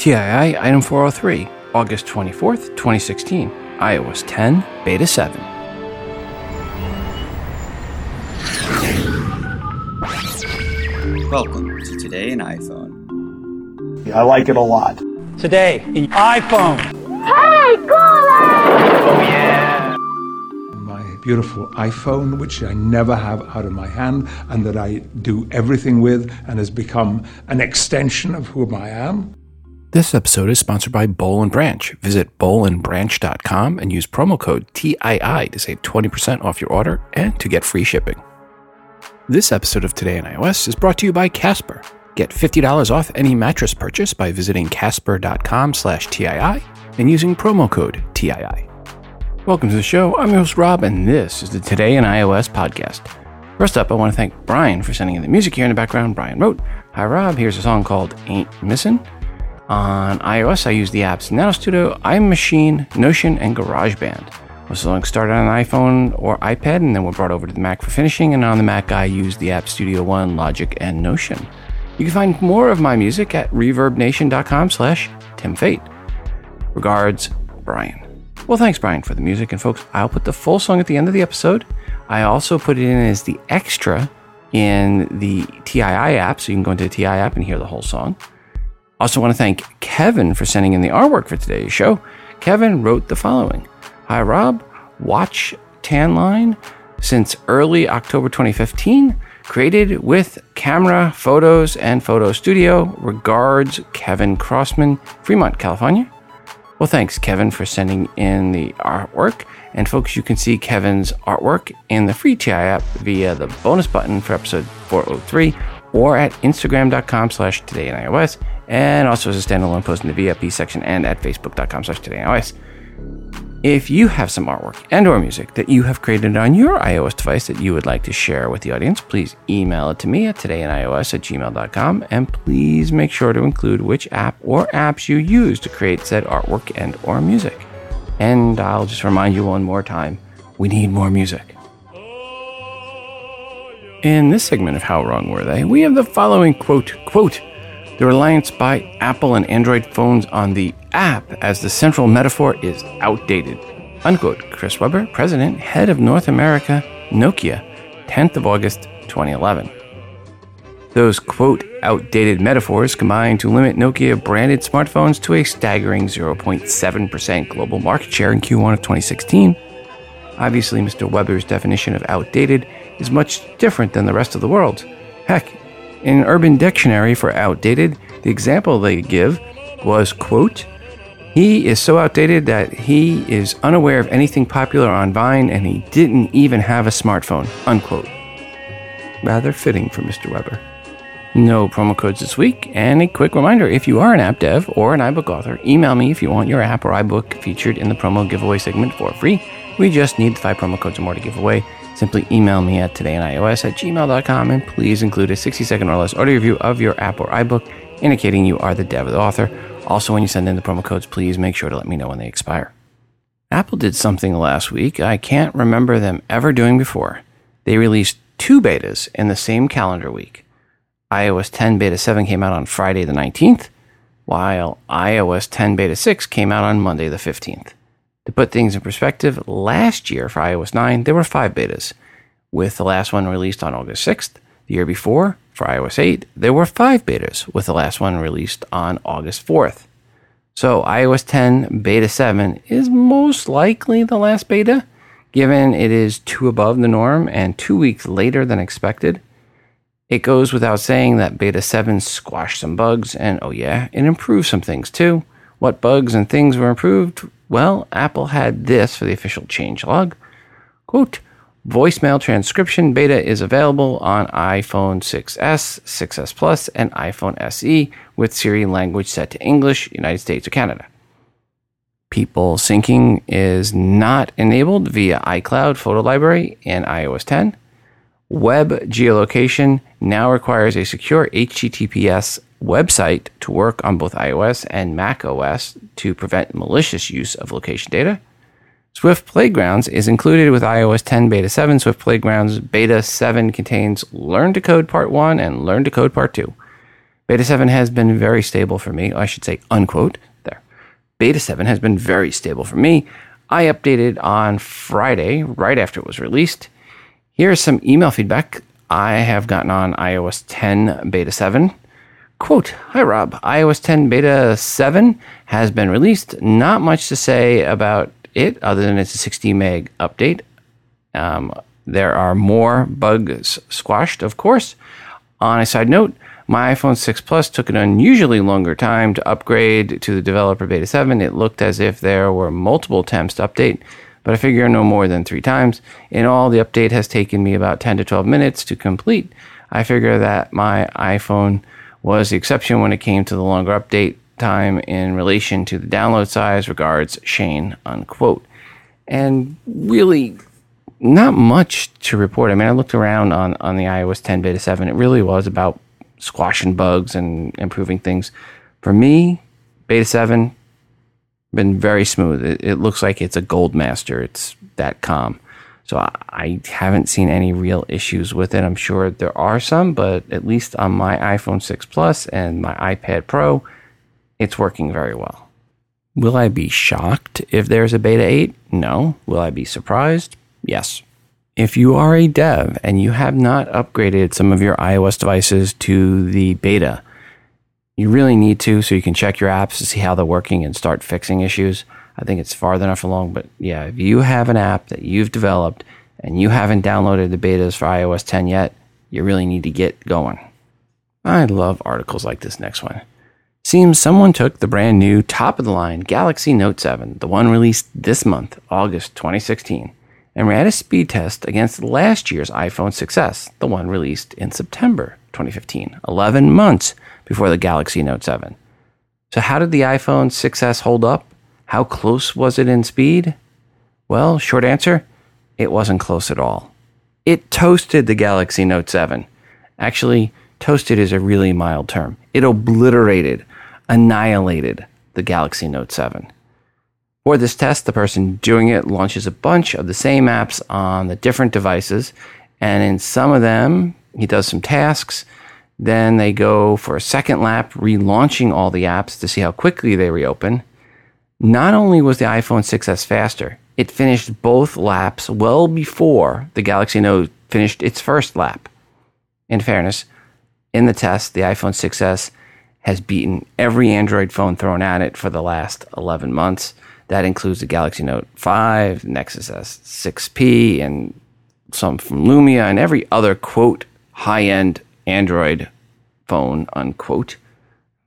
TII Item 403, August 24th, 2016, iOS 10, Beta 7. Welcome to Today in iPhone. I like it a lot. Today in iPhone. Hey, Oh, yeah. My beautiful iPhone, which I never have out of my hand and that I do everything with and has become an extension of whom I am. This episode is sponsored by Boll and Branch. Visit bollandbranch.com and use promo code TII to save 20% off your order and to get free shipping. This episode of Today in iOS is brought to you by Casper. Get $50 off any mattress purchase by visiting casper.com slash TII and using promo code TII. Welcome to the show. I'm your host, Rob, and this is the Today in iOS podcast. First up, I want to thank Brian for sending in the music here in the background. Brian wrote, Hi, Rob. Here's a song called Ain't Missin'. On iOS, I use the apps Nano Studio, iMaschine, Notion, and GarageBand. Songs started on an iPhone or iPad and then were brought over to the Mac for finishing, and on the Mac, I use the app Studio One, Logic, and Notion. You can find more of my music at reverbnation.com slash timfate. Regards, Brian. Well, thanks, Brian, for the music. And folks, I'll put the full song at the end of the episode. I also put it in as the extra in the TII app, so you can go into the TII app and hear the whole song. Also, want to thank Kevin for sending in the artwork for today's show. Kevin wrote the following Hi, Rob. Watch Tanline since early October 2015. Created with camera, photos, and photo studio. Regards, Kevin Crossman, Fremont, California. Well, thanks, Kevin, for sending in the artwork. And folks, you can see Kevin's artwork in the free TI app via the bonus button for episode 403 or at instagram.com slash today in iOS and also as a standalone post in the VIP section and at facebook.com slash today in iOS. If you have some artwork and or music that you have created on your iOS device that you would like to share with the audience, please email it to me at todayinios at gmail.com and please make sure to include which app or apps you use to create said artwork and or music. And I'll just remind you one more time, we need more music. In this segment of How Wrong Were They, we have the following quote, quote, the reliance by Apple and Android phones on the app as the central metaphor is outdated. Unquote. Chris Weber, President, Head of North America, Nokia, 10th of August, 2011. Those quote outdated metaphors combine to limit Nokia branded smartphones to a staggering 0.7% global market share in Q1 of 2016. Obviously, Mr. Weber's definition of outdated is much different than the rest of the world. Heck, in an Urban Dictionary for outdated, the example they give was, quote, he is so outdated that he is unaware of anything popular on Vine and he didn't even have a smartphone, unquote. Rather fitting for Mr. Weber. No promo codes this week, and a quick reminder if you are an app dev or an iBook author, email me if you want your app or iBook featured in the promo giveaway segment for free. We just need five promo codes or more to give away. Simply email me at todayinios at gmail.com and please include a 60 second or less audio review of your app or iBook indicating you are the dev or the author. Also, when you send in the promo codes, please make sure to let me know when they expire. Apple did something last week I can't remember them ever doing before. They released two betas in the same calendar week. iOS 10 Beta 7 came out on Friday the 19th, while iOS 10 Beta 6 came out on Monday the 15th. To put things in perspective, last year for iOS 9, there were five betas, with the last one released on August 6th. The year before, for iOS 8, there were five betas, with the last one released on August 4th. So iOS 10 Beta 7 is most likely the last beta, given it is two above the norm and two weeks later than expected. It goes without saying that Beta 7 squashed some bugs, and oh yeah, it improved some things too. What bugs and things were improved? Well, Apple had this for the official changelog. Quote, voicemail transcription beta is available on iPhone 6s, 6s Plus, and iPhone SE with Siri language set to English, United States or Canada. People syncing is not enabled via iCloud Photo Library in iOS 10. Web geolocation now requires a secure HTTPS website to work on both iOS and Mac OS to prevent malicious use of location data. Swift Playgrounds is included with iOS 10 Beta 7. Swift Playgrounds Beta 7 contains Learn to Code Part 1 and Learn to Code Part 2. Beta 7 has been very stable for me. I should say, unquote, there. Beta 7 has been very stable for me. I updated on Friday, right after it was released. Here's some email feedback I have gotten on iOS 10 Beta 7. Quote, Hi Rob, iOS 10 Beta 7 has been released. Not much to say about it other than it's a 60 meg update. Um, there are more bugs squashed, of course. On a side note, my iPhone 6 Plus took an unusually longer time to upgrade to the developer beta 7. It looked as if there were multiple attempts to update, but I figure no more than three times. In all, the update has taken me about 10 to 12 minutes to complete. I figure that my iPhone was the exception when it came to the longer update time in relation to the download size. Regards, Shane, unquote. And really, not much to report. I mean, I looked around on, on the iOS 10 beta 7. It really was about squashing bugs and improving things. For me, beta 7 been very smooth. It, it looks like it's a gold master. It's that calm. So I, I haven't seen any real issues with it. I'm sure there are some, but at least on my iPhone 6 Plus and my iPad Pro, it's working very well. Will I be shocked if there's a beta 8? No. Will I be surprised? Yes. If you are a dev and you have not upgraded some of your iOS devices to the beta, you really need to so you can check your apps to see how they're working and start fixing issues. I think it's far enough along, but yeah, if you have an app that you've developed and you haven't downloaded the betas for iOS 10 yet, you really need to get going. I love articles like this next one. Seems someone took the brand new top of the line Galaxy Note 7, the one released this month, August 2016, and ran a speed test against last year's iPhone 6s, the one released in September 2015, 11 months before the Galaxy Note 7. So, how did the iPhone 6s hold up? How close was it in speed? Well, short answer it wasn't close at all. It toasted the Galaxy Note 7. Actually, toasted is a really mild term. It obliterated, annihilated the Galaxy Note 7. For this test, the person doing it launches a bunch of the same apps on the different devices, and in some of them, he does some tasks. Then they go for a second lap, relaunching all the apps to see how quickly they reopen. Not only was the iPhone 6s faster, it finished both laps well before the Galaxy Note finished its first lap. In fairness, in the test, the iPhone 6s has beaten every Android phone thrown at it for the last 11 months. That includes the Galaxy Note 5, Nexus S 6P, and some from Lumia, and every other quote high end Android phone unquote.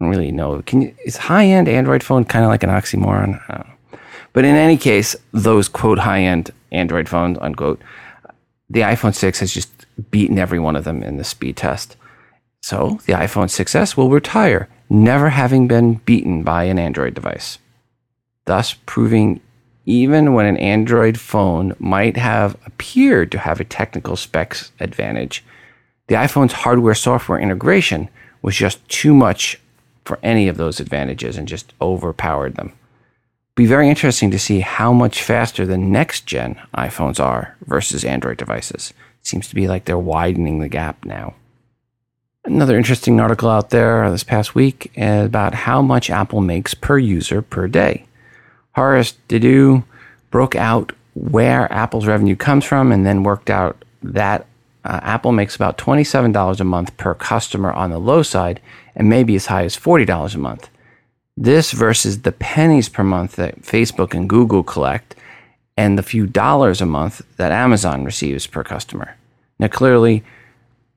Don't really know. Can you, is high end Android phone kind of like an oxymoron? But in any case, those quote high end Android phones unquote, the iPhone 6 has just beaten every one of them in the speed test. So the iPhone 6s will retire, never having been beaten by an Android device thus proving even when an Android phone might have appeared to have a technical specs advantage, the iPhone's hardware software integration was just too much for any of those advantages and just overpowered them. Be very interesting to see how much faster the next gen iPhones are versus Android devices. It seems to be like they're widening the gap now. Another interesting article out there this past week about how much Apple makes per user per day. Horace Dediu broke out where Apple's revenue comes from and then worked out that uh, Apple makes about $27 a month per customer on the low side and maybe as high as $40 a month. This versus the pennies per month that Facebook and Google collect and the few dollars a month that Amazon receives per customer. Now, clearly,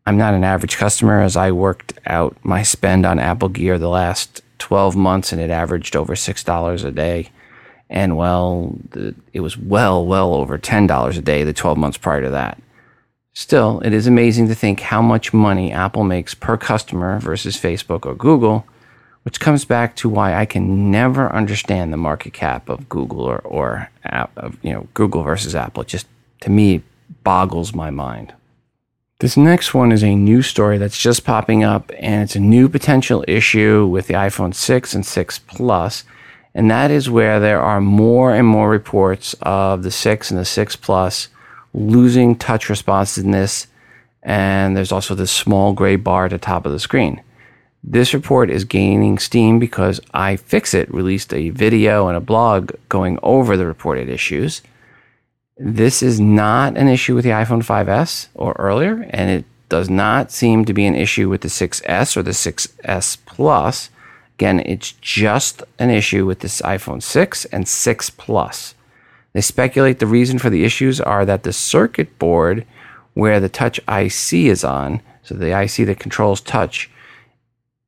I'm not an average customer as I worked out my spend on Apple Gear the last 12 months and it averaged over $6 a day and well, it was well, well over $10 a day the 12 months prior to that. Still, it is amazing to think how much money Apple makes per customer versus Facebook or Google, which comes back to why I can never understand the market cap of Google or, or of, you know, Google versus Apple. It just, to me, boggles my mind. This next one is a new story that's just popping up, and it's a new potential issue with the iPhone 6 and 6 Plus and that is where there are more and more reports of the 6 and the 6 Plus losing touch responsiveness. And there's also this small gray bar at the top of the screen. This report is gaining steam because iFixit released a video and a blog going over the reported issues. This is not an issue with the iPhone 5S or earlier, and it does not seem to be an issue with the 6S or the 6S Plus. Again, it's just an issue with this iPhone 6 and 6 Plus. They speculate the reason for the issues are that the circuit board where the touch IC is on, so the IC that controls touch,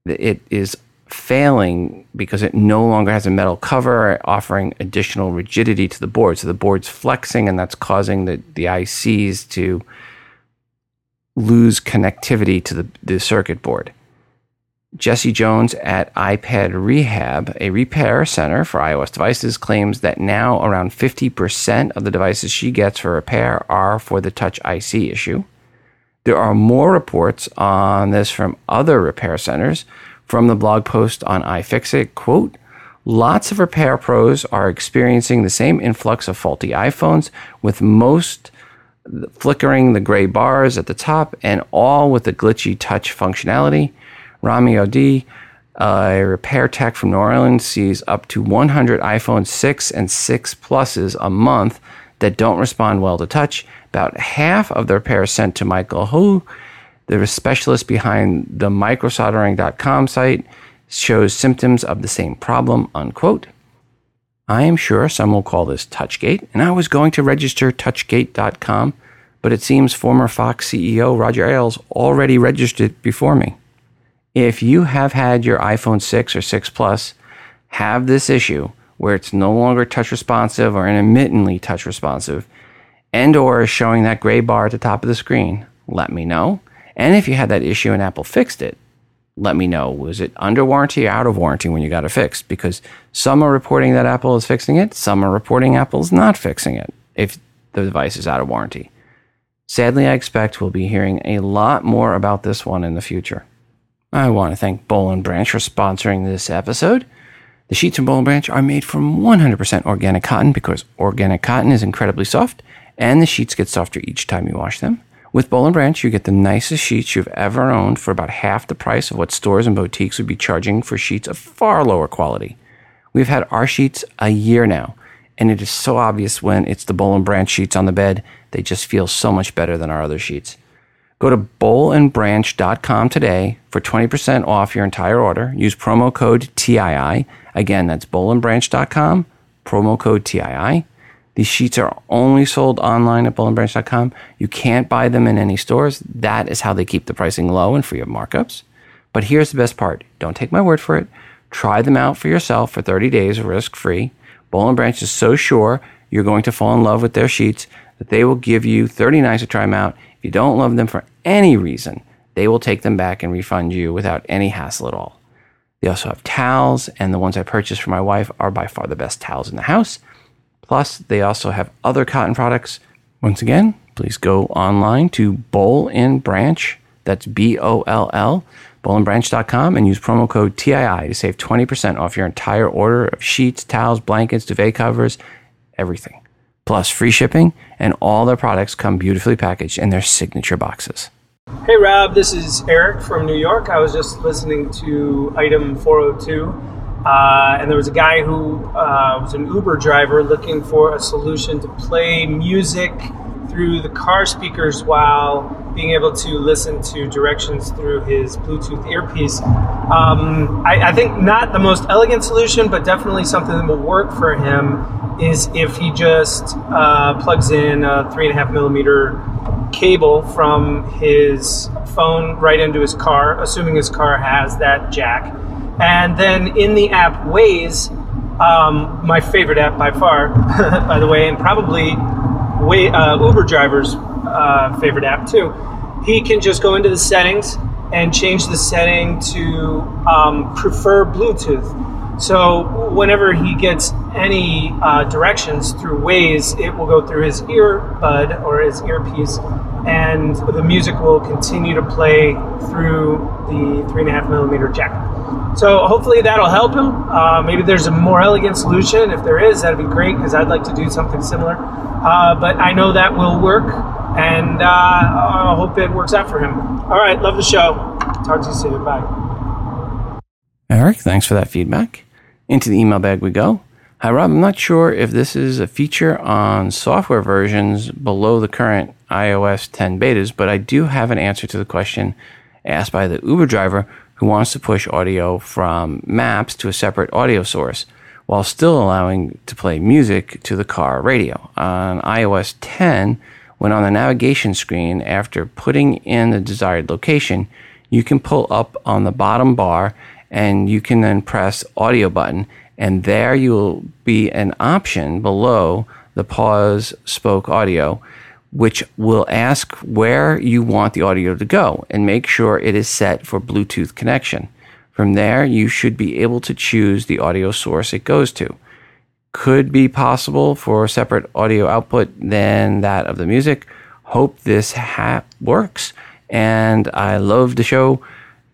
it is failing because it no longer has a metal cover offering additional rigidity to the board. So the board's flexing and that's causing the, the ICs to lose connectivity to the, the circuit board. Jessa Jones at iPad Rehab, a repair center for iOS devices, claims that now around 50% of the devices she gets for repair are for the Touch IC issue. There are more reports on this from other repair centers. From the blog post on iFixit, quote, lots of repair pros are experiencing the same influx of faulty iPhones, with most flickering the gray bars at the top and all with the glitchy touch functionality. Rami Odi, a repair tech from New Orleans, sees up to 100 iPhone 6 and 6 Pluses a month that don't respond well to touch. About half of the repairs sent to Michael Hu, the specialist behind the microsoldering.com site, shows symptoms of the same problem, unquote. I am sure some will call this Touchgate, and I was going to register touchgate.com, but it seems former Fox CEO Roger Ailes already registered before me. If you have had your iPhone 6 or 6 Plus have this issue where it's no longer touch responsive or intermittently touch responsive and or is showing that gray bar at the top of the screen, let me know. And if you had that issue and Apple fixed it, let me know. Was it under warranty or out of warranty when you got it fixed? Because some are reporting that Apple is fixing it, some are reporting Apple's not fixing it if the device is out of warranty. Sadly, I expect we'll be hearing a lot more about this one in the future. I want to thank Boll and Branch for sponsoring this episode. The sheets from Boll and Branch are made from 100% organic cotton because organic cotton is incredibly soft and the sheets get softer each time you wash them. With Boll and Branch, you get the nicest sheets you've ever owned for about half the price of what stores and boutiques would be charging for sheets of far lower quality. We've had our sheets a year now, and it is so obvious when it's the Boll and Branch sheets on the bed. They just feel so much better than our other sheets. Go to bollandbranch.com today for 20% off your entire order. Use promo code TII. Again, that's bollandbranch.com, promo code TII. These sheets are only sold online at bollandbranch.com. You can't buy them in any stores. That is how they keep the pricing low and free of markups. But here's the best part don't take my word for it. Try them out for yourself for 30 days risk free. Boll and Branch is so sure you're going to fall in love with their sheets that they will give you 30 nights to try them out. You don't love them for any reason, they will take them back and refund you without any hassle at all. They also have towels, and the ones I purchased for my wife are by far the best towels in the house. Plus, they also have other cotton products. Once again, please go online to Boll and Branch. That's B O L L, bollandbranch.com, and use promo code TII to save 20% off your entire order of sheets, towels, blankets, duvet covers, everything. Plus, free shipping, and all their products come beautifully packaged in their signature boxes. Hey Rob, this is Eric from New York. I was just listening to item 402 uh, and there was a guy who uh, was an Uber driver looking for a solution to play music through the car speakers while being able to listen to directions through his Bluetooth earpiece. Um, I, I, think not the most elegant solution, but definitely something that will work for him is if he just uh, plugs in a three and a half millimeter cable from his phone right into his car, assuming his car has that jack and then in the app Waze, um, my favorite app by far, by the way, and probably uh, Uber driver's uh, favorite app too. He can just go into the settings and change the setting to um, prefer Bluetooth. So whenever he gets any uh, directions through Waze, it will go through his earbud or his earpiece, and the music will continue to play through the three and a half millimeter jack. So hopefully that'll help him. Uh, maybe there's a more elegant solution. If there is, that'd be great because I'd like to do something similar. Uh, but I know that will work, and uh, I hope it works out for him. All right, love the show. Talk to you soon. Bye. Eric, thanks for that feedback. Into the email bag we go. Hi, Rob. I'm not sure if this is a feature on software versions below the current iOS 10 betas, but I do have an answer to the question asked by the Uber driver who wants to push audio from maps to a separate audio source while still allowing to play music to the car radio. On iOS 10, when on the navigation screen, after putting in the desired location, you can pull up on the bottom bar and you can then press audio button and there you will be an option below the pause spoke audio which will ask where you want the audio to go and make sure it is set for Bluetooth connection. From there, you should be able to choose the audio source it goes to. Could be possible for a separate audio output than that of the music. Hope this ha- works. And I love the show.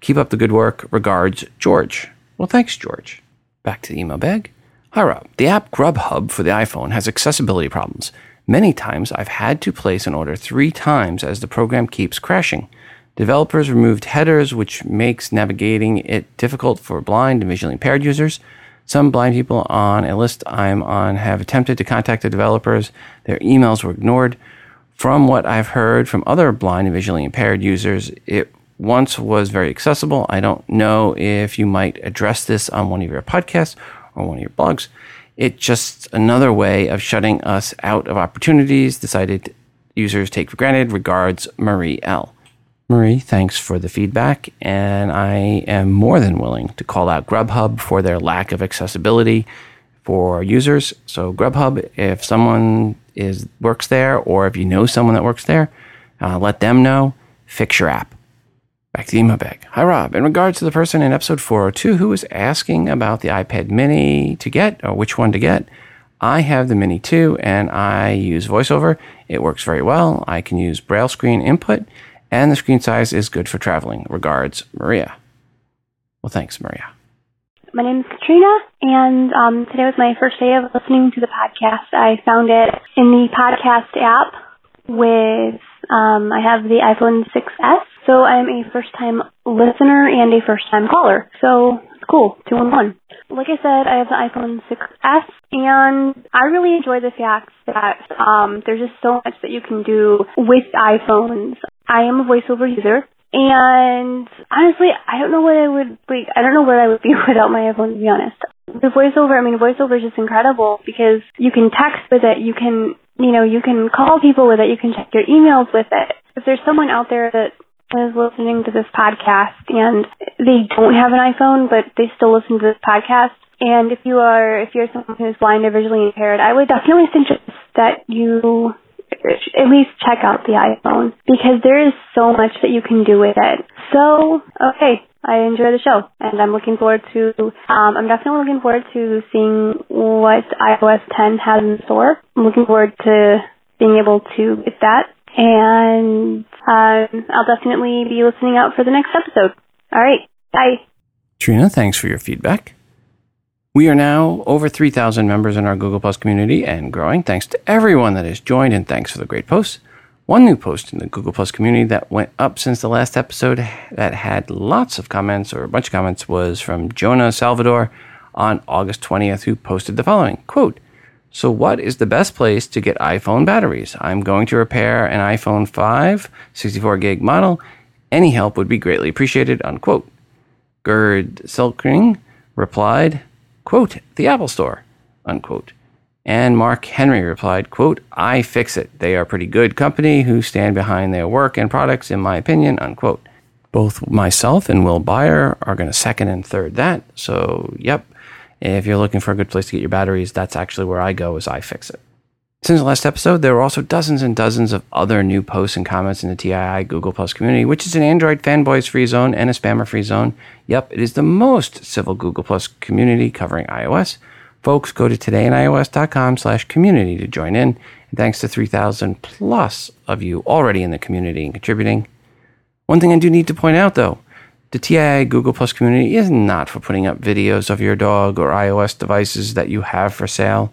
Keep up the good work. Regards, George. Well, thanks, George. Back to the email bag. Hi, Rob. The app Grubhub for the iPhone has accessibility problems. Many times I've had to place an order three times as the program keeps crashing. Developers removed headers, which makes navigating it difficult for blind and visually impaired users. Some blind people on a list I'm on have attempted to contact the developers. Their emails were ignored. From what I've heard from other blind and visually impaired users, it once was very accessible. I don't know if you might address this on one of your podcasts or one of your blogs. It's just another way of shutting us out of opportunities decided users take for granted. Regards, Marie L. Marie, thanks for the feedback, and I am more than willing to call out Grubhub for their lack of accessibility for users. So Grubhub, if someone is works there, or if you know someone that works there, uh, let them know. Fix your app. Back to email bag. Hi, Rob. In regards to the person in episode 402 who was asking about the iPad mini to get or which one to get, I have the mini 2 and I use VoiceOver. It works very well. I can use braille screen input and the screen size is good for traveling. Regards, Maria. Well, thanks, Maria. My name is Katrina, and um, today was my first day of listening to the podcast. I found it in the podcast app with, um, I have the iPhone 6S so I'm a first time listener and a first time caller. So it's cool, two in one. Like I said, I have the iPhone 6S and I really enjoy the fact that um, there's just so much that you can do with iPhones. I am a voiceover user and honestly, I don't know what I would like. I don't know where I would be without my iPhone. To be honest, the voiceover. I mean, voiceover is just incredible because you can text with it. You can, you know, you can call people with it. You can check your emails with it. If there's someone out there that is listening to this podcast and they don't have an iPhone, but they still listen to this podcast. And if you are, if you're someone who's blind or visually impaired, I would definitely suggest that you at least check out the iPhone because there is so much that you can do with it. So, okay, I enjoy the show and I'm looking forward to, um, I'm definitely looking forward to seeing what iOS 10 has in store. I'm looking forward to being able to get that and um, I'll definitely be listening out for the next episode. All right. Bye. Trina, thanks for your feedback. We are now over 3,000 members in our Google Plus community and growing. Thanks to everyone that has joined and thanks for the great posts. One new post in the Google Plus community that went up since the last episode that had lots of comments or a bunch of comments was from Jonah Salvador on August 20th, who posted the following quote, so, what is the best place to get iPhone batteries? I'm going to repair an iPhone 5 64 gig model. Any help would be greatly appreciated. Unquote. Gerd Silkring replied, quote, the Apple Store, unquote. And Mark Henry replied, quote, iFixit. They are pretty good company who stand behind their work and products, in my opinion, unquote. Both myself and Will Byer are going to second and third that. So, yep, if you're looking for a good place to get your batteries, that's actually where I go as iFixit. Since the last episode, there were also dozens and dozens of other new posts and comments in the TII Google Plus community, which is an Android fanboys free zone and a spammer free zone. Yep, it is the most civil Google Plus community covering iOS. Folks, go to todayinios.com slash community to join in. And thanks to 3,000 plus of you already in the community and contributing. One thing I do need to point out, though, the TII Google Plus community is not for putting up videos of your dog or iOS devices that you have for sale.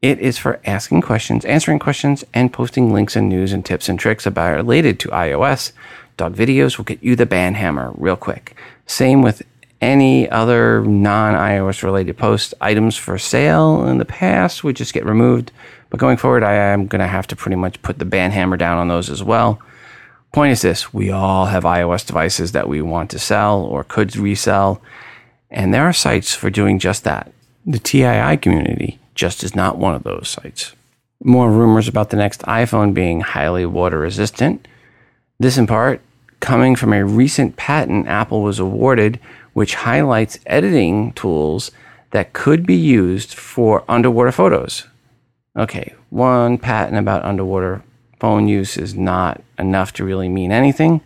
It is for asking questions, answering questions, and posting links and news and tips and tricks about related to iOS. Dog videos will get you the ban hammer real quick. Same with any other non iOS related post items for sale in the past would just get removed. But going forward, I am going to have to pretty much put the ban hammer down on those as well. Point is this we all have iOS devices that we want to sell or could resell, and there are sites for doing just that. The TII community just is not one of those sites. More rumors about the next iPhone being highly water resistant. This, in part, coming from a recent patent Apple was awarded, which highlights editing tools that could be used for underwater photos. Okay, one patent about underwater phone use is not enough to really mean anything.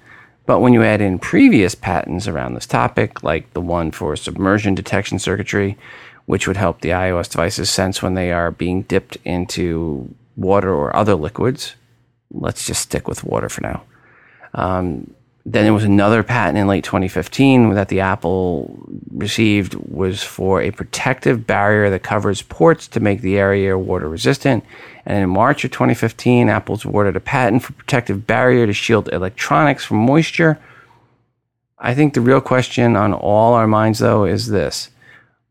But when you add in previous patents around this topic, like the one for submersion detection circuitry, which would help the iOS devices sense when they are being dipped into water or other liquids, let's just stick with water for now. Um, then there was another patent in late 2015 that the Apple received was for a protective barrier that covers ports to make the area water resistant. And in March of 2015, Apple's awarded a patent for protective barrier to shield electronics from moisture. I think the real question on all our minds though is this.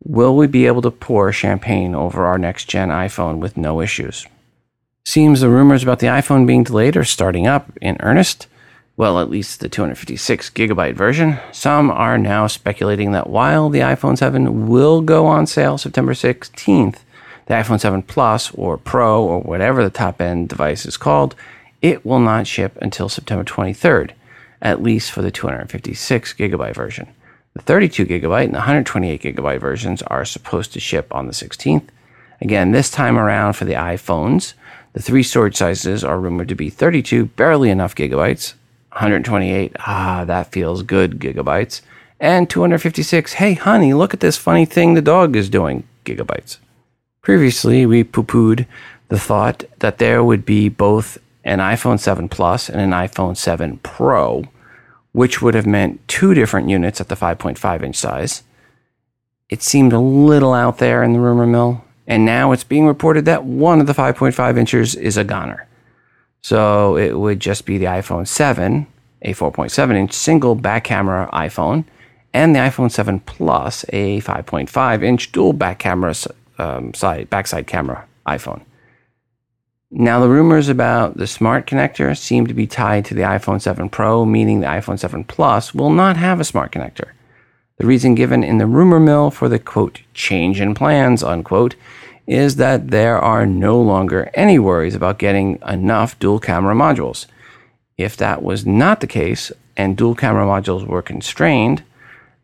Will we be able to pour champagne over our next gen iPhone with no issues? Seems the rumors about the iPhone being delayed are starting up in earnest well, at least the 256 gigabyte version. Some are now speculating that while the iPhone 7 will go on sale September 16th, the iPhone 7 Plus or Pro or whatever the top end device is called, it will not ship until September 23rd, at least for the 256 gigabyte version. The 32 gigabyte and the 128 gigabyte versions are supposed to ship on the 16th. Again, this time around for the iPhones, the three storage sizes are rumored to be 32, barely enough gigabytes, 128, ah, that feels good gigabytes. And 256, hey, honey, look at this funny thing the dog is doing gigabytes. Previously, we poo pooed the thought that there would be both an iPhone 7 Plus and an iPhone 7 Pro, which would have meant two different units at the 5.5 inch size. It seemed a little out there in the rumor mill, and now it's being reported that one of the 5.5 inches is a goner. So it would just be the iPhone 7, a 4.7 inch single back camera iPhone, and the iPhone 7 Plus, a 5.5 inch dual back camera um, side backside camera iPhone. Now, the rumors about the smart connector seem to be tied to the iPhone 7 Pro, meaning the iPhone 7 Plus will not have a smart connector. The reason given in the rumor mill for the quote change in plans unquote is that there are no longer any worries about getting enough dual camera modules. If that was not the case and dual camera modules were constrained,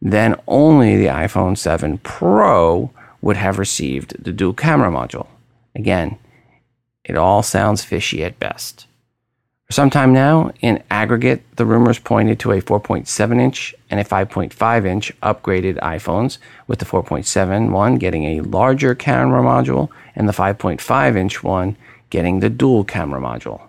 then only the iPhone 7 Pro would have received the dual camera module. Again, it all sounds fishy at best. For some time now, in aggregate, the rumors pointed to a 4.7 inch and a 5.5 inch upgraded iPhones, with the 4.7 one getting a larger camera module and the 5.5 inch one getting the dual camera module.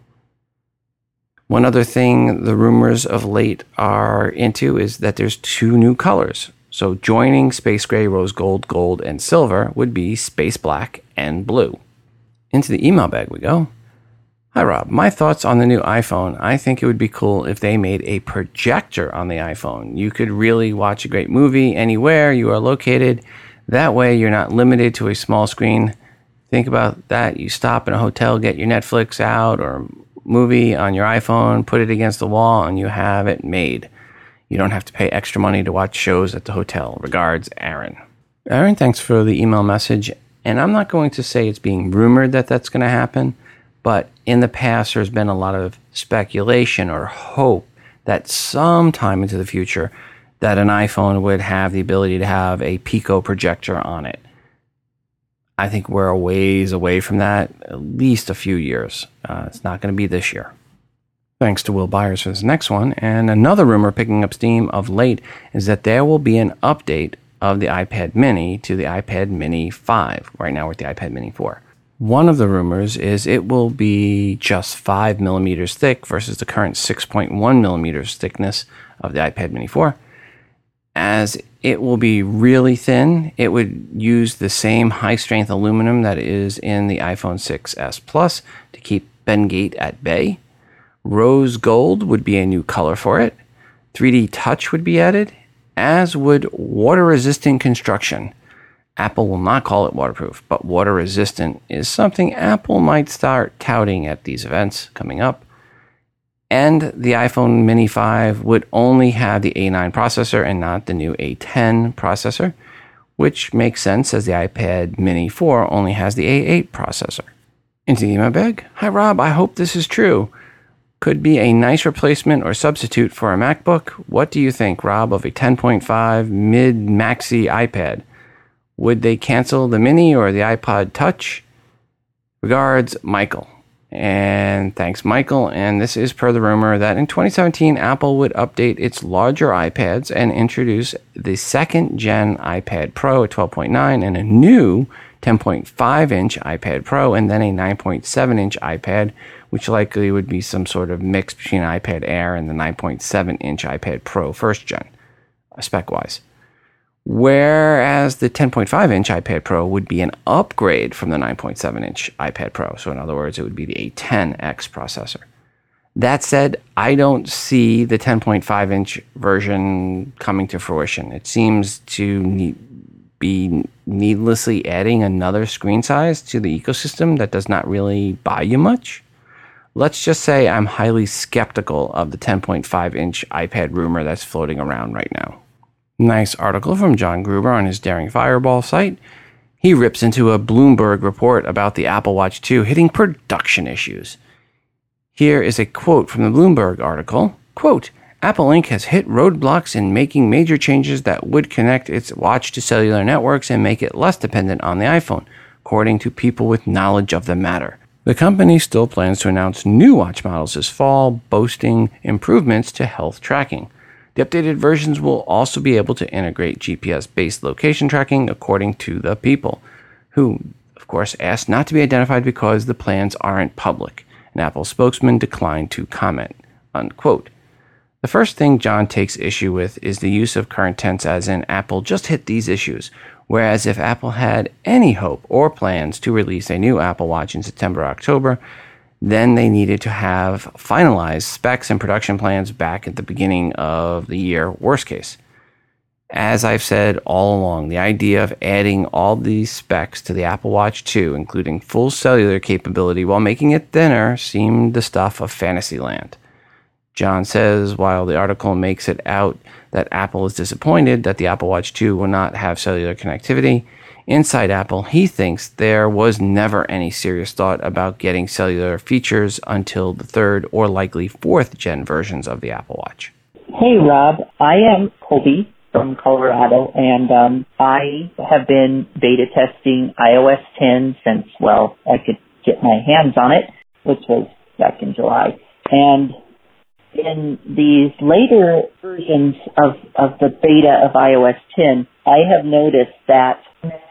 One other thing the rumors of late are into is that there's two new colors. So joining space gray, rose gold, gold, and silver would be space black and blue. Into the email bag we go. Hi, Rob. My thoughts on the new iPhone. I think it would be cool if they made a projector on the iPhone. You could really watch a great movie anywhere you are located. That way, you're not limited to a small screen. Think about that. You stop in a hotel, get your Netflix out or movie on your iPhone, put it against the wall, and you have it made. You don't have to pay extra money to watch shows at the hotel. Regards, Aaron. Aaron, thanks for the email message. And I'm not going to say it's being rumored that that's going to happen but in the past, there's been a lot of speculation or hope that sometime into the future, that an iPhone would have the ability to have a Pico projector on it. I think we're a ways away from that, at least a few years. Uh, it's not going to be this year. Thanks to Will Byers for this next one. And another rumor picking up steam of late is that there will be an update of the iPad mini to the iPad mini 5. Right now, at the iPad mini 4. One of the rumors is it will be just 5 millimeters thick versus the current 6.1 millimeters thickness of the iPad mini 4. As it will be really thin, it would use the same high strength aluminum that is in the iPhone 6s Plus to keep Bendgate at bay. Rose gold would be a new color for it. 3D touch would be added, as would water resistant construction. Apple will not call it waterproof, but water resistant is something Apple might start touting at these events coming up. And the iPhone Mini 5 would only have the A9 processor and not the new A10 processor, which makes sense as the iPad Mini 4 only has the A8 processor. Into the email bag. Hi, Rob. I hope this is true. Could be a nice replacement or substitute for a MacBook. What do you think, Rob, of a 10.5 mid maxi iPad? Would they cancel the Mini or the iPod Touch? Regards, Michael. And thanks, Michael. And this is per the rumor that in 2017, Apple would update its larger iPads and introduce the second gen iPad Pro at 12.9 and a new 10.5 inch iPad Pro and then a 9.7 inch iPad, which likely would be some sort of mix between iPad Air and the 9.7 inch iPad Pro first gen, spec wise. Whereas the 10.5 inch iPad Pro would be an upgrade from the 9.7 inch iPad Pro. So, in other words, it would be the A10X processor. That said, I don't see the 10.5 inch version coming to fruition. It seems to need, be needlessly adding another screen size to the ecosystem that does not really buy you much. Let's just say I'm highly skeptical of the 10.5 inch iPad rumor that's floating around right now. Nice article from John Gruber on his Daring Fireball site. He rips into a Bloomberg report about the Apple Watch 2 hitting production issues. Here is a quote from the Bloomberg article. Quote, Apple Inc. has hit roadblocks in making major changes that would connect its watch to cellular networks and make it less dependent on the iPhone, according to people with knowledge of the matter. The company still plans to announce new watch models this fall, boasting improvements to health tracking. The updated versions will also be able to integrate GPS based location tracking, according to the people, who, of course, asked not to be identified because the plans aren't public. An Apple spokesman declined to comment. Unquote. The first thing John takes issue with is the use of current tense, as in Apple just hit these issues, whereas if Apple had any hope or plans to release a new Apple Watch in September or October, then they needed to have finalized specs and production plans back at the beginning of the year, worst case. As I've said all along, the idea of adding all these specs to the Apple Watch 2, including full cellular capability while making it thinner, seemed the stuff of Fantasyland. John says while the article makes it out that Apple is disappointed that the Apple Watch 2 will not have cellular connectivity, Inside Apple, he thinks there was never any serious thought about getting cellular features until the third or likely fourth gen versions of the Apple Watch. Hey, Rob. I am Colby from Colorado, and um, I have been beta testing iOS 10 since, well, I could get my hands on it, which was back in July. And in these later versions of, of the beta of iOS 10, I have noticed that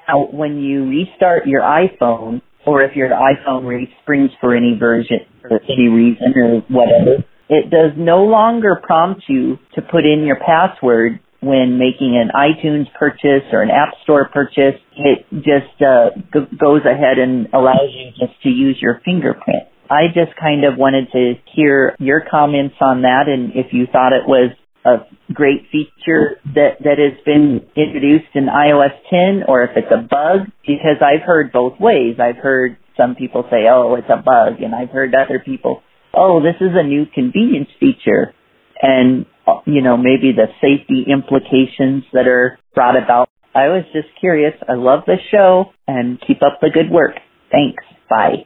now, when you restart your iPhone, or if your iPhone resprings for any version, for any reason or whatever, it does no longer prompt you to put in your password when making an iTunes purchase or an App Store purchase. It just uh, g- goes ahead and allows you just to use your fingerprint. I just kind of wanted to hear your comments on that and if you thought it was a great feature that, that has been introduced in iOS 10 or if it's a bug because I've heard both ways. I've heard some people say, oh, it's a bug and I've heard other people, oh, this is a new convenience feature and, you know, maybe the safety implications that are brought about. I was just curious. I love the show and keep up the good work. Thanks. Bye.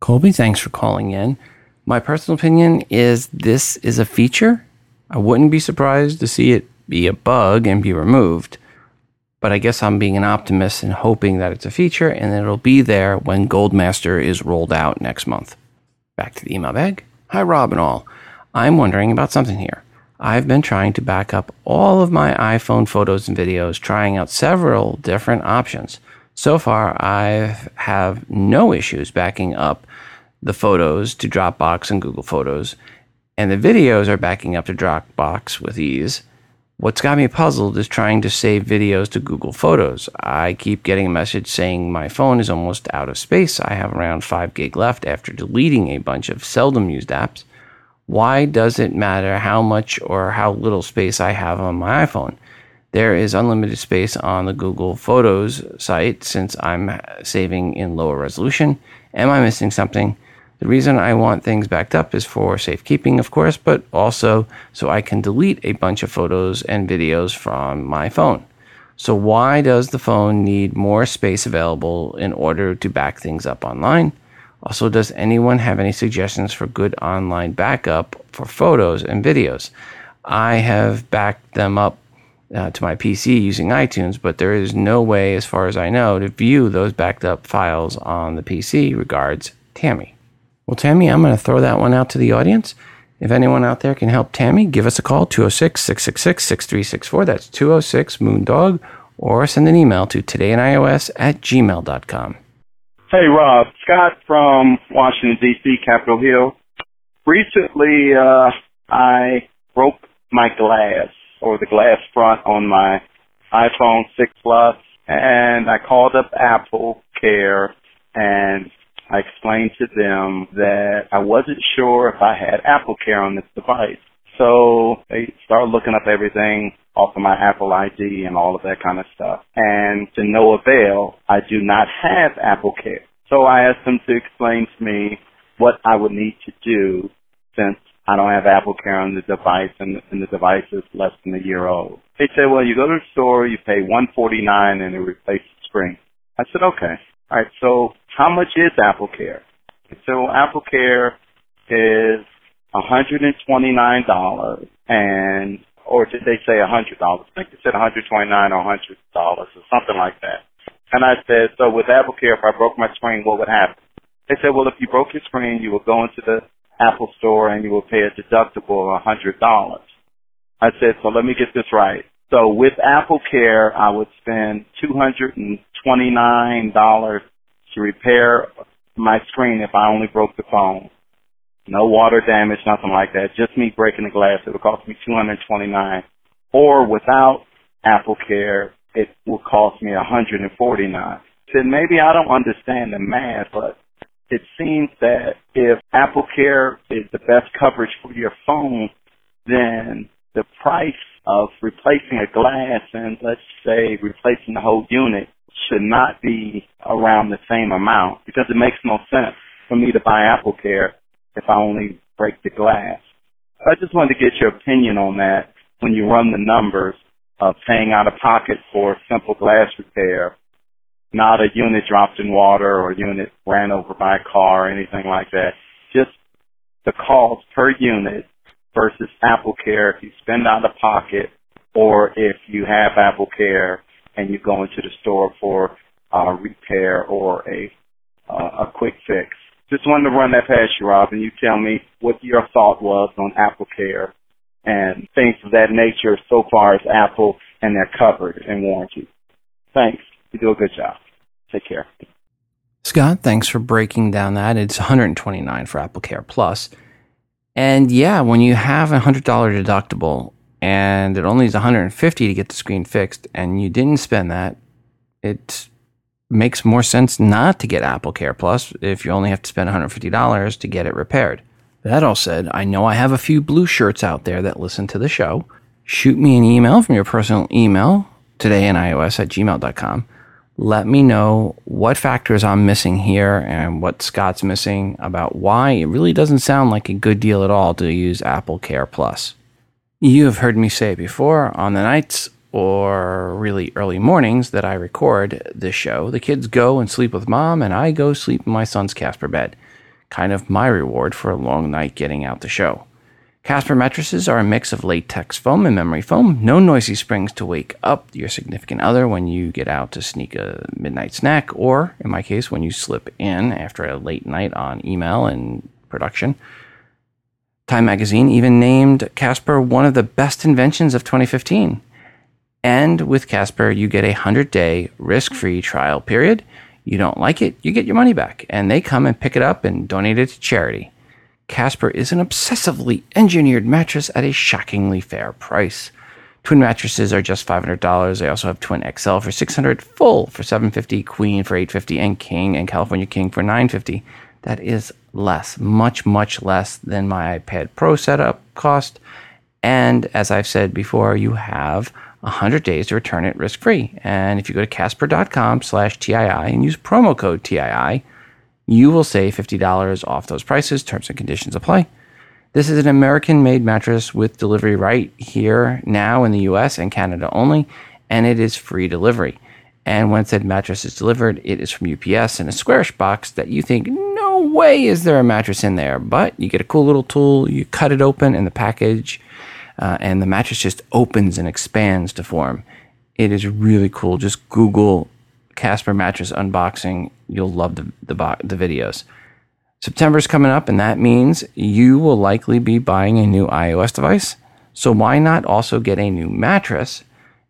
Colby, thanks for calling in. My personal opinion is this is a feature I wouldn't be surprised to see it be a bug and be removed. But I guess I'm being an optimist and hoping that it's a feature and it'll be there when Goldmaster is rolled out next month. Back to the email bag. Hi, Rob and all. I'm wondering about something here. I've been trying to back up all of my iPhone photos and videos, trying out several different options. So far, I have no issues backing up the photos to Dropbox and Google Photos, and the videos are backing up to Dropbox with ease. What's got me puzzled is trying to save videos to Google Photos. I keep getting a message saying my phone is almost out of space. I have around 5 gig left after deleting a bunch of seldom used apps. Why does it matter how much or how little space I have on my iPhone? There is unlimited space on the Google Photos site since I'm saving in lower resolution. Am I missing something? The reason I want things backed up is for safekeeping, of course, but also so I can delete a bunch of photos and videos from my phone. So, why does the phone need more space available in order to back things up online? Also, does anyone have any suggestions for good online backup for photos and videos? I have backed them up uh, to my PC using iTunes, but there is no way, as far as I know, to view those backed up files on the PC. Regards, Tammy. Well, Tammy, I'm going to throw that one out to the audience. If anyone out there can help Tammy, give us a call, 206 666 6364. That's 206 Moondog, or send an email to todayinios at gmail.com. Hey, Rob. Scott from Washington, D.C., Capitol Hill. Recently, uh, I broke my glass, or the glass front on my iPhone 6 Plus, and I called up Apple Care and I explained to them that I wasn't sure if I had Apple Care on this device. So they started looking up everything off of my Apple ID and all of that kind of stuff. And to no avail, I do not have Apple Care. So I asked them to explain to me what I would need to do since I don't have Apple Care on the device and, and the device is less than a year old. They said, well, you go to the store, you pay 149 and it replaces the screen. I said, okay. All right, so how much is Apple Care? So Apple Care is $129 and, or did they say $100? I think they said 129 or $100 or something like that. And I said, so with Apple Care, if I broke my screen, what would happen? They said, well, if you broke your screen, you would go into the Apple store and you will pay a deductible of $100. I said, so let me get this right. So with Apple Care, I would spend $229 to repair my screen if I only broke the phone. No water damage, nothing like that. Just me breaking the glass. It would cost me 229 Or without Apple Care, it will cost me 149 Said maybe I don't understand the math, but it seems that if Apple Care is the best coverage for your phone, then the price of replacing a glass and let's say replacing the whole unit should not be around the same amount because it makes no sense for me to buy Apple Care if I only break the glass. I just wanted to get your opinion on that when you run the numbers of paying out of pocket for simple glass repair, not a unit dropped in water or a unit ran over by a car or anything like that. Just the cost per unit versus Apple Care if you spend out of pocket or if you have Apple Care and you go into the store for a repair or a uh, a quick fix. Just wanted to run that past you, Rob, and you tell me what your thought was on Apple Care and things of that nature so far as Apple and their coverage and warranty. Thanks. You do a good job. Take care. Scott, thanks for breaking down that. It's 129 for Apple Care Plus. And yeah, when you have a $100 deductible and it only is 150 to get the screen fixed and you didn't spend that, it makes more sense not to get Apple Care Plus if you only have to spend $150 to get it repaired. That all said, I know I have a few blue shirts out there that listen to the show. Shoot me an email from your personal email, today in iOS at gmail.com let me know what factors I'm missing here and what Scott's missing about why it really doesn't sound like a good deal at all to use Apple Care Plus. You have heard me say before on the nights or really early mornings that I record this show, the kids go and sleep with mom, and I go sleep in my son's Casper bed. Kind of my reward for a long night getting out the show. Casper mattresses are a mix of latex foam and memory foam. No noisy springs to wake up your significant other when you get out to sneak a midnight snack, or, in my case, when you slip in after a late night on email and production. Time magazine even named Casper one of the best inventions of 2015. And with Casper, you get a 100 day risk free trial period. You don't like it, you get your money back, and they come and pick it up and donate it to charity. Casper is an obsessively engineered mattress at a shockingly fair price. Twin mattresses are just $500. They also have Twin XL for 600, Full for 750, Queen for 850, and King and California King for 950. That is less, much much less than my iPad Pro setup cost. And as I've said before, you have 100 days to return it risk free. And if you go to casper.com slash TII and use promo code TII, you will save $50 off those prices. Terms and conditions apply. This is an American made mattress with delivery right here now in the US and Canada only, and it is free delivery. And when said mattress is delivered, it is from UPS in a squarish box that you think, no way is there a mattress in there. But you get a cool little tool, you cut it open in the package, uh, and the mattress just opens and expands to form. It is really cool. Just Google Casper mattress unboxing. You'll love the, the, the videos. September is coming up, and that means you will likely be buying a new iOS device. So why not also get a new mattress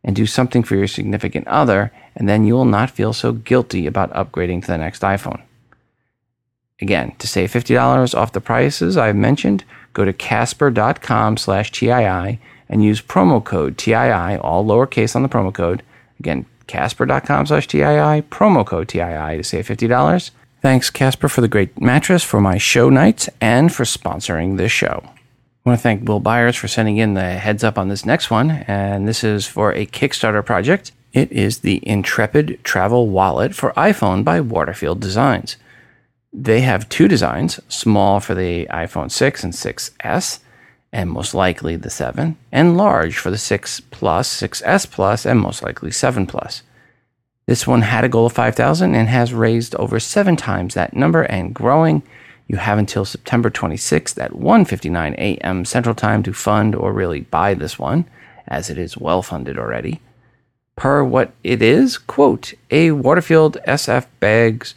and do something for your significant other, and then you will not feel so guilty about upgrading to the next iPhone. Again, to save $50 off the prices I've mentioned, go to casper.com slash TII and use promo code TII, all lowercase on the promo code. Again, casper.com slash TII, promo code TII to save $50. Thanks, Casper, for the great mattress for my show nights and for sponsoring this show. I want to thank Will Byers for sending in the heads up on this next one, and this is for a Kickstarter project. It is the Intrepid Travel Wallet for iPhone by Waterfield Designs. They have two designs small for the iPhone 6 and 6S, and most likely the 7, and large for the 6 Plus, 6S Plus, and most likely 7 Plus. This one had a goal of 5,000 and has raised over seven times that number and growing. You have until September 26th at 1:59 a.m. Central Time to fund or really buy this one, as it is well funded already. Per what it is, quote, a Waterfield SF bags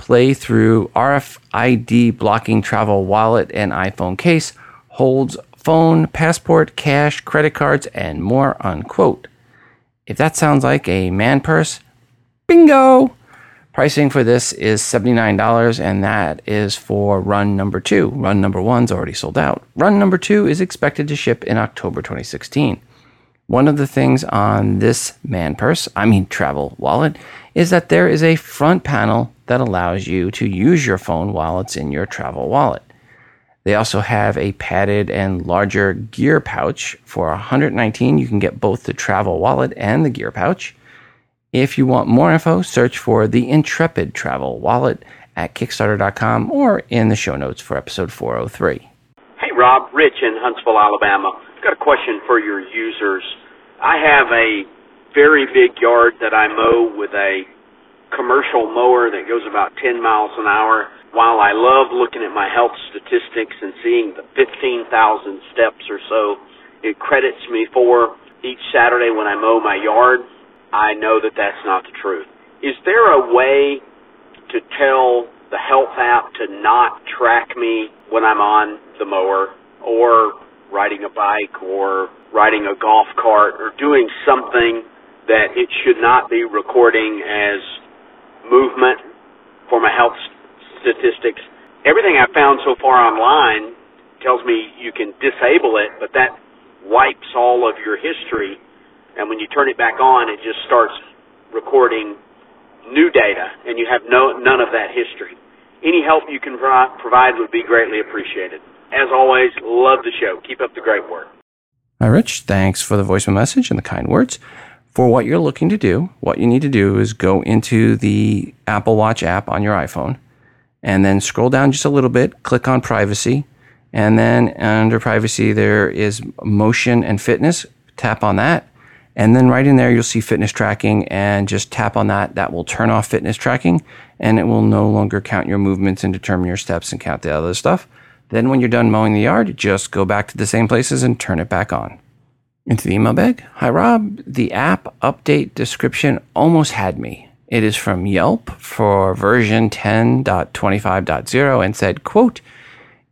play through RFID blocking travel wallet and iPhone case holds phone, passport, cash, credit cards, and more, unquote. If that sounds like a man purse, bingo! Pricing for this is $79, and that is for run number two. Run number one's already sold out. Run number two is expected to ship in October 2016. One of the things on this man purse, I mean travel wallet, is that there is a front panel that allows you to use your phone while it's in your travel wallet. They also have a padded and larger gear pouch. For 119, you can get both the travel wallet and the gear pouch. If you want more info, search for the Intrepid Travel Wallet at Kickstarter.com or in the show notes for episode 403. Hey, Rob, Rich in Huntsville, Alabama. I've got a question for your users. I have a very big yard that I mow with a commercial mower that goes about 10 miles an hour. While I love looking at my health statistics and seeing the 15,000 steps or so it credits me for each Saturday when I mow my yard, I know that that's not the truth. Is there a way to tell the health app to not track me when I'm on the mower or riding a bike or riding a golf cart or doing something that it should not be recording as movement for my health statistics. Everything I've found so far online tells me you can disable it, but that wipes all of your history. And when you turn it back on, it just starts recording new data, and you have no none of that history. Any help you can pro- provide would be greatly appreciated. As always, love the show. Keep up the great work. Hi, Rich. Thanks for the voicemail message and the kind words. For what you're looking to do, what you need to do is go into the Apple Watch app on your iPhone and then scroll down just a little bit, click on privacy, and then under privacy, there is motion and fitness. Tap on that. And then right in there, you'll see fitness tracking and just tap on that. That will turn off fitness tracking and it will no longer count your movements and determine your steps and count the other stuff. Then, when you're done mowing the yard, just go back to the same places and turn it back on. Into the email bag. Hi, Rob. The app update description almost had me. It is from Yelp for version 10.25.0 and said, quote,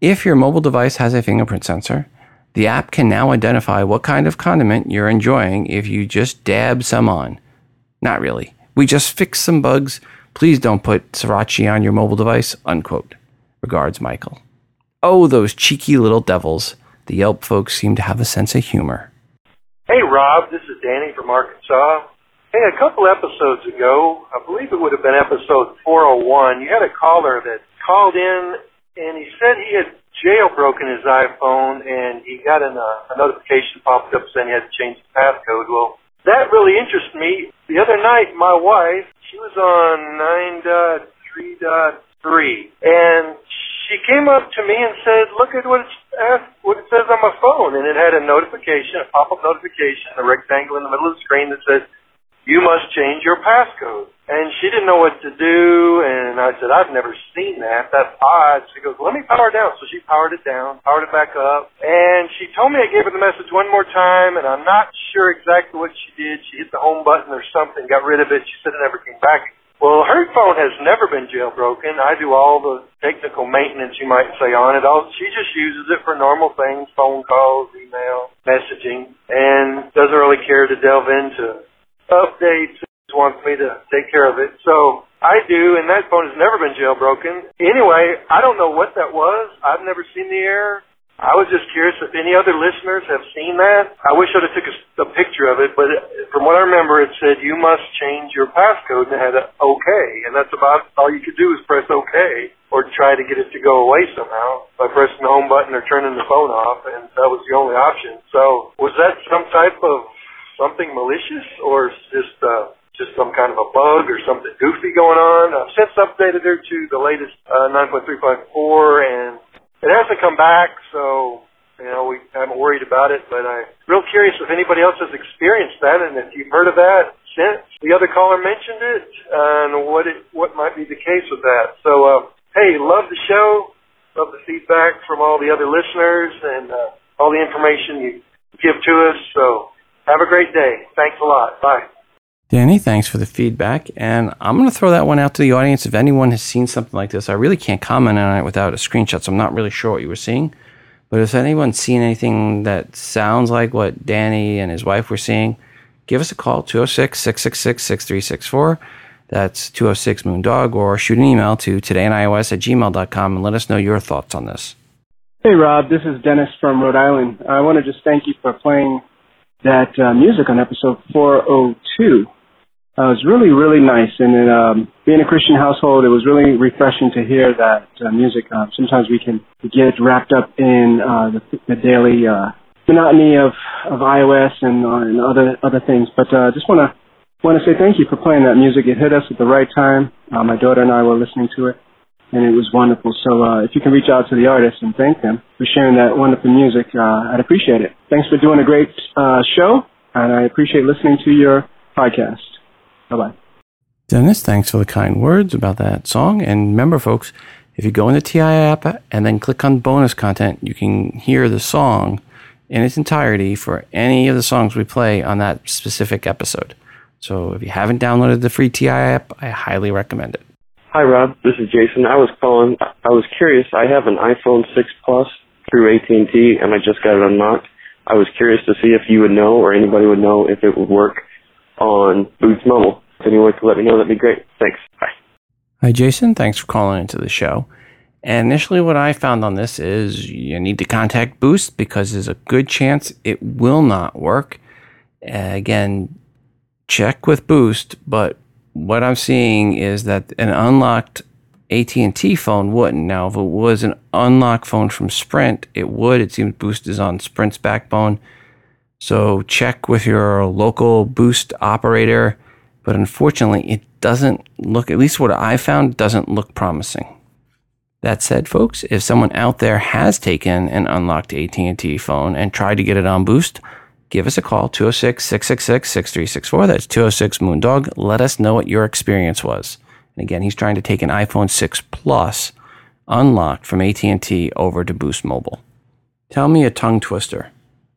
if your mobile device has a fingerprint sensor, the app can now identify what kind of condiment you're enjoying if you just dab some on. Not really. We just fixed some bugs. Please don't put sriracha on your mobile device. Unquote. Regards, Michael. Oh, those cheeky little devils. The Yelp folks seem to have a sense of humor. Hey, Rob, this is Danny from Arkansas. Hey, a couple episodes ago, I believe it would have been episode 401, you had a caller that called in and he said he had jailbroken his iPhone and he got an, uh, a notification popped up saying he had to change the passcode. Well, that really interests me. The other night, my wife, she was on 9.3.3, and she came up to me and said, "Look at what it's what it says on my phone," and it had a notification, a pop-up notification, a rectangle in the middle of the screen that said, "You must change your passcode." And she didn't know what to do, and I said, "I've never seen that. That's odd." She goes, "Let me power it down." So she powered it down, powered it back up, and she told me I gave her the message one more time, and I'm not sure exactly what she did. She hit the home button or something, got rid of it. She said it never came back. Well, her phone has never been jailbroken. I do all the technical maintenance, you might say, on it. All, she just uses it for normal things, phone calls, email, messaging, and doesn't really care to delve into updates. Just wants me to take care of it. So I do, and that phone has never been jailbroken. Anyway, I don't know what that was. I've never seen the error. I was just curious if any other listeners have seen that. I wish I'd have took a, a picture of it, but from what I remember, it said you must change your passcode, and it had a OK, and that's about all you could do is press OK or try to get it to go away somehow by pressing the home button or turning the phone off, and that was the only option. So was that some type of something malicious, or just uh, just some kind of a bug or something goofy going on? I've since updated her to the latest uh, 9.354, and it hasn't come back, so you know we haven't worried about it. But I'm real curious if anybody else has experienced that, and if you've heard of that since the other caller mentioned it, and what it what might be the case with that. So uh, hey, love the show, love the feedback from all the other listeners, and uh, all the information you give to us. So have a great day. Thanks a lot. Bye. Danny, thanks for the feedback. And I'm going to throw that one out to the audience. If anyone has seen something like this, I really can't comment on it without a screenshot. So I'm not really sure what you were seeing. But if anyone's seen anything that sounds like what Danny and his wife were seeing, give us a call 206 666 6364. That's 206 Moondog, or shoot an email to todayios at gmail.com and let us know your thoughts on this. Hey, Rob. This is Dennis from Rhode Island. I want to just thank you for playing that uh, music on episode 402. Uh, it was really, really nice. And it, um, being a Christian household, it was really refreshing to hear that uh, music. Uh, sometimes we can get wrapped up in uh, the, the daily uh, monotony of, of iOS and, uh, and other other things. But uh, just want to want to say thank you for playing that music. It hit us at the right time. Uh, my daughter and I were listening to it, and it was wonderful. So uh, if you can reach out to the artists and thank them for sharing that wonderful music, uh, I'd appreciate it. Thanks for doing a great uh, show, and I appreciate listening to your podcast. Bye bye. Dennis, thanks for the kind words about that song. And remember, folks, if you go into the TI app and then click on bonus content, you can hear the song in its entirety for any of the songs we play on that specific episode. So if you haven't downloaded the free TI app, I highly recommend it. Hi, Rob. This is Jason. I was calling. I was curious. I have an iPhone 6 Plus through AT&T, and I just got it unlocked. I was curious to see if you would know or anybody would know if it would work on Boost Mobile. If anyone could let me know, that'd be great. Thanks. Bye. Hi, Jason. Thanks for calling into the show. And initially, what I found on this is you need to contact Boost because there's a good chance it will not work. Uh, again, check with Boost, but what I'm seeing is that an unlocked AT&T phone wouldn't. Now, if it was an unlocked phone from Sprint, it would. It seems Boost is on Sprint's backbone. So check with your local Boost operator. But unfortunately, it doesn't look, at least what I found, doesn't look promising. That said, folks, if someone out there has taken an unlocked AT&T phone and tried to get it on Boost, give us a call 206-666-6364. That's 206 Moondog. Let us know what your experience was. And again, he's trying to take an iPhone 6 Plus unlocked from AT&T over to Boost Mobile. Tell me a tongue twister.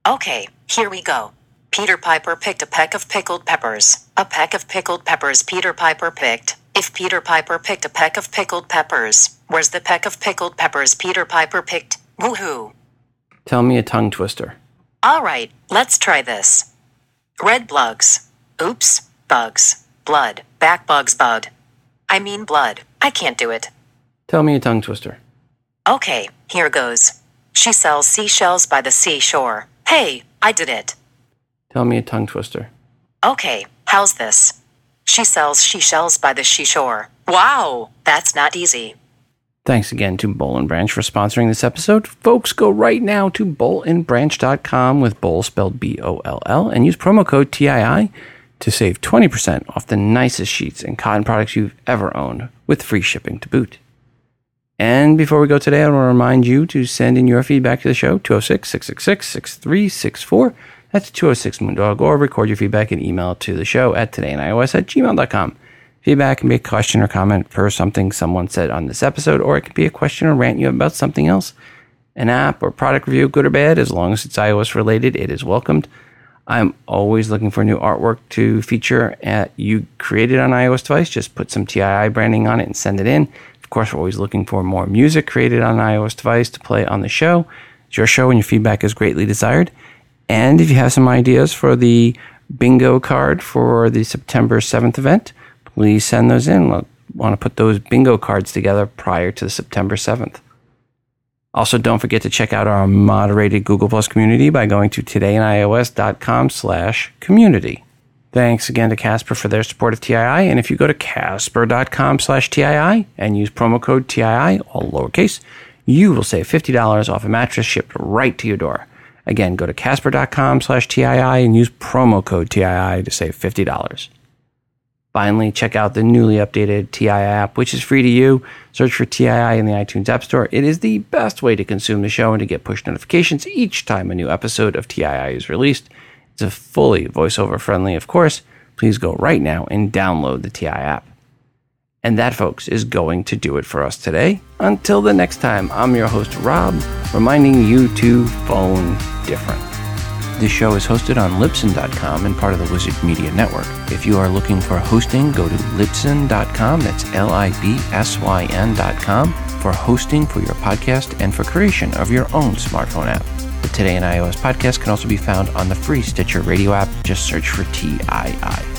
Okay, here we go. Peter Piper picked a peck of pickled peppers. A peck of pickled peppers Peter Piper picked. If Peter Piper picked a peck of pickled peppers, where's the peck of pickled peppers Peter Piper picked? Woohoo! Tell me a tongue twister. All right, let's try this. Red bugs. Oops, bugs. Blood. Back bugs bud. I mean blood. I can't do it. Tell me a tongue twister. Okay, here goes. She sells seashells by the seashore. Hey, I did it. Tell me a tongue twister. Okay, how's this? She sells seashells by the seashore. Wow, that's not easy. Thanks again to Boll and Branch for sponsoring this episode. Folks, go right now to bollandbranch.com with boll spelled B O L L and use promo code TII to save 20% off the nicest sheets and cotton products you've ever owned with free shipping to boot. And before we go today, I want to remind you to send in your feedback to the show 206 666 6364. That's 206 Moondog, or record your feedback and email to the show at todayinios at gmail.com. Feedback can be a question or comment for something someone said on this episode, or it can be a question or rant you have about something else. An app or product review, good or bad, as long as it's iOS related, it is welcomed. I'm always looking for new artwork to feature at you created on iOS device. Just put some TII branding on it and send it in. Course, we're always looking for more music created on iOS device to play on the show. It's your show and your feedback is greatly desired. And if you have some ideas for the bingo card for the September 7th event, please send those in. We'll want to put those bingo cards together prior to September 7th. Also, don't forget to check out our moderated Google Plus community by going to todayinios.com slash community. Thanks again to Casper for their support of TII. And if you go to casper.com slash TII and use promo code TII, all lowercase, you will save $50 off a mattress shipped right to your door. Again, go to casper.com slash TII and use promo code TII to save $50. Finally, check out the newly updated TII app, which is free to you. Search for TII in the iTunes App Store. It is the best way to consume the show and to get push notifications each time a new episode of TII is released. Fully voiceover friendly, of course. Please go right now and download the TI app. And that, folks, is going to do it for us today. Until the next time, I'm your host, Rob, reminding you to phone different. This show is hosted on Libsyn.com and part of the Wizard Media Network. If you are looking for hosting, go to Libsyn.com. That's L I B S Y N.com for hosting for your podcast and for creation of your own smartphone app. Today in iOS podcast can also be found on the free Stitcher radio app. Just search for TII.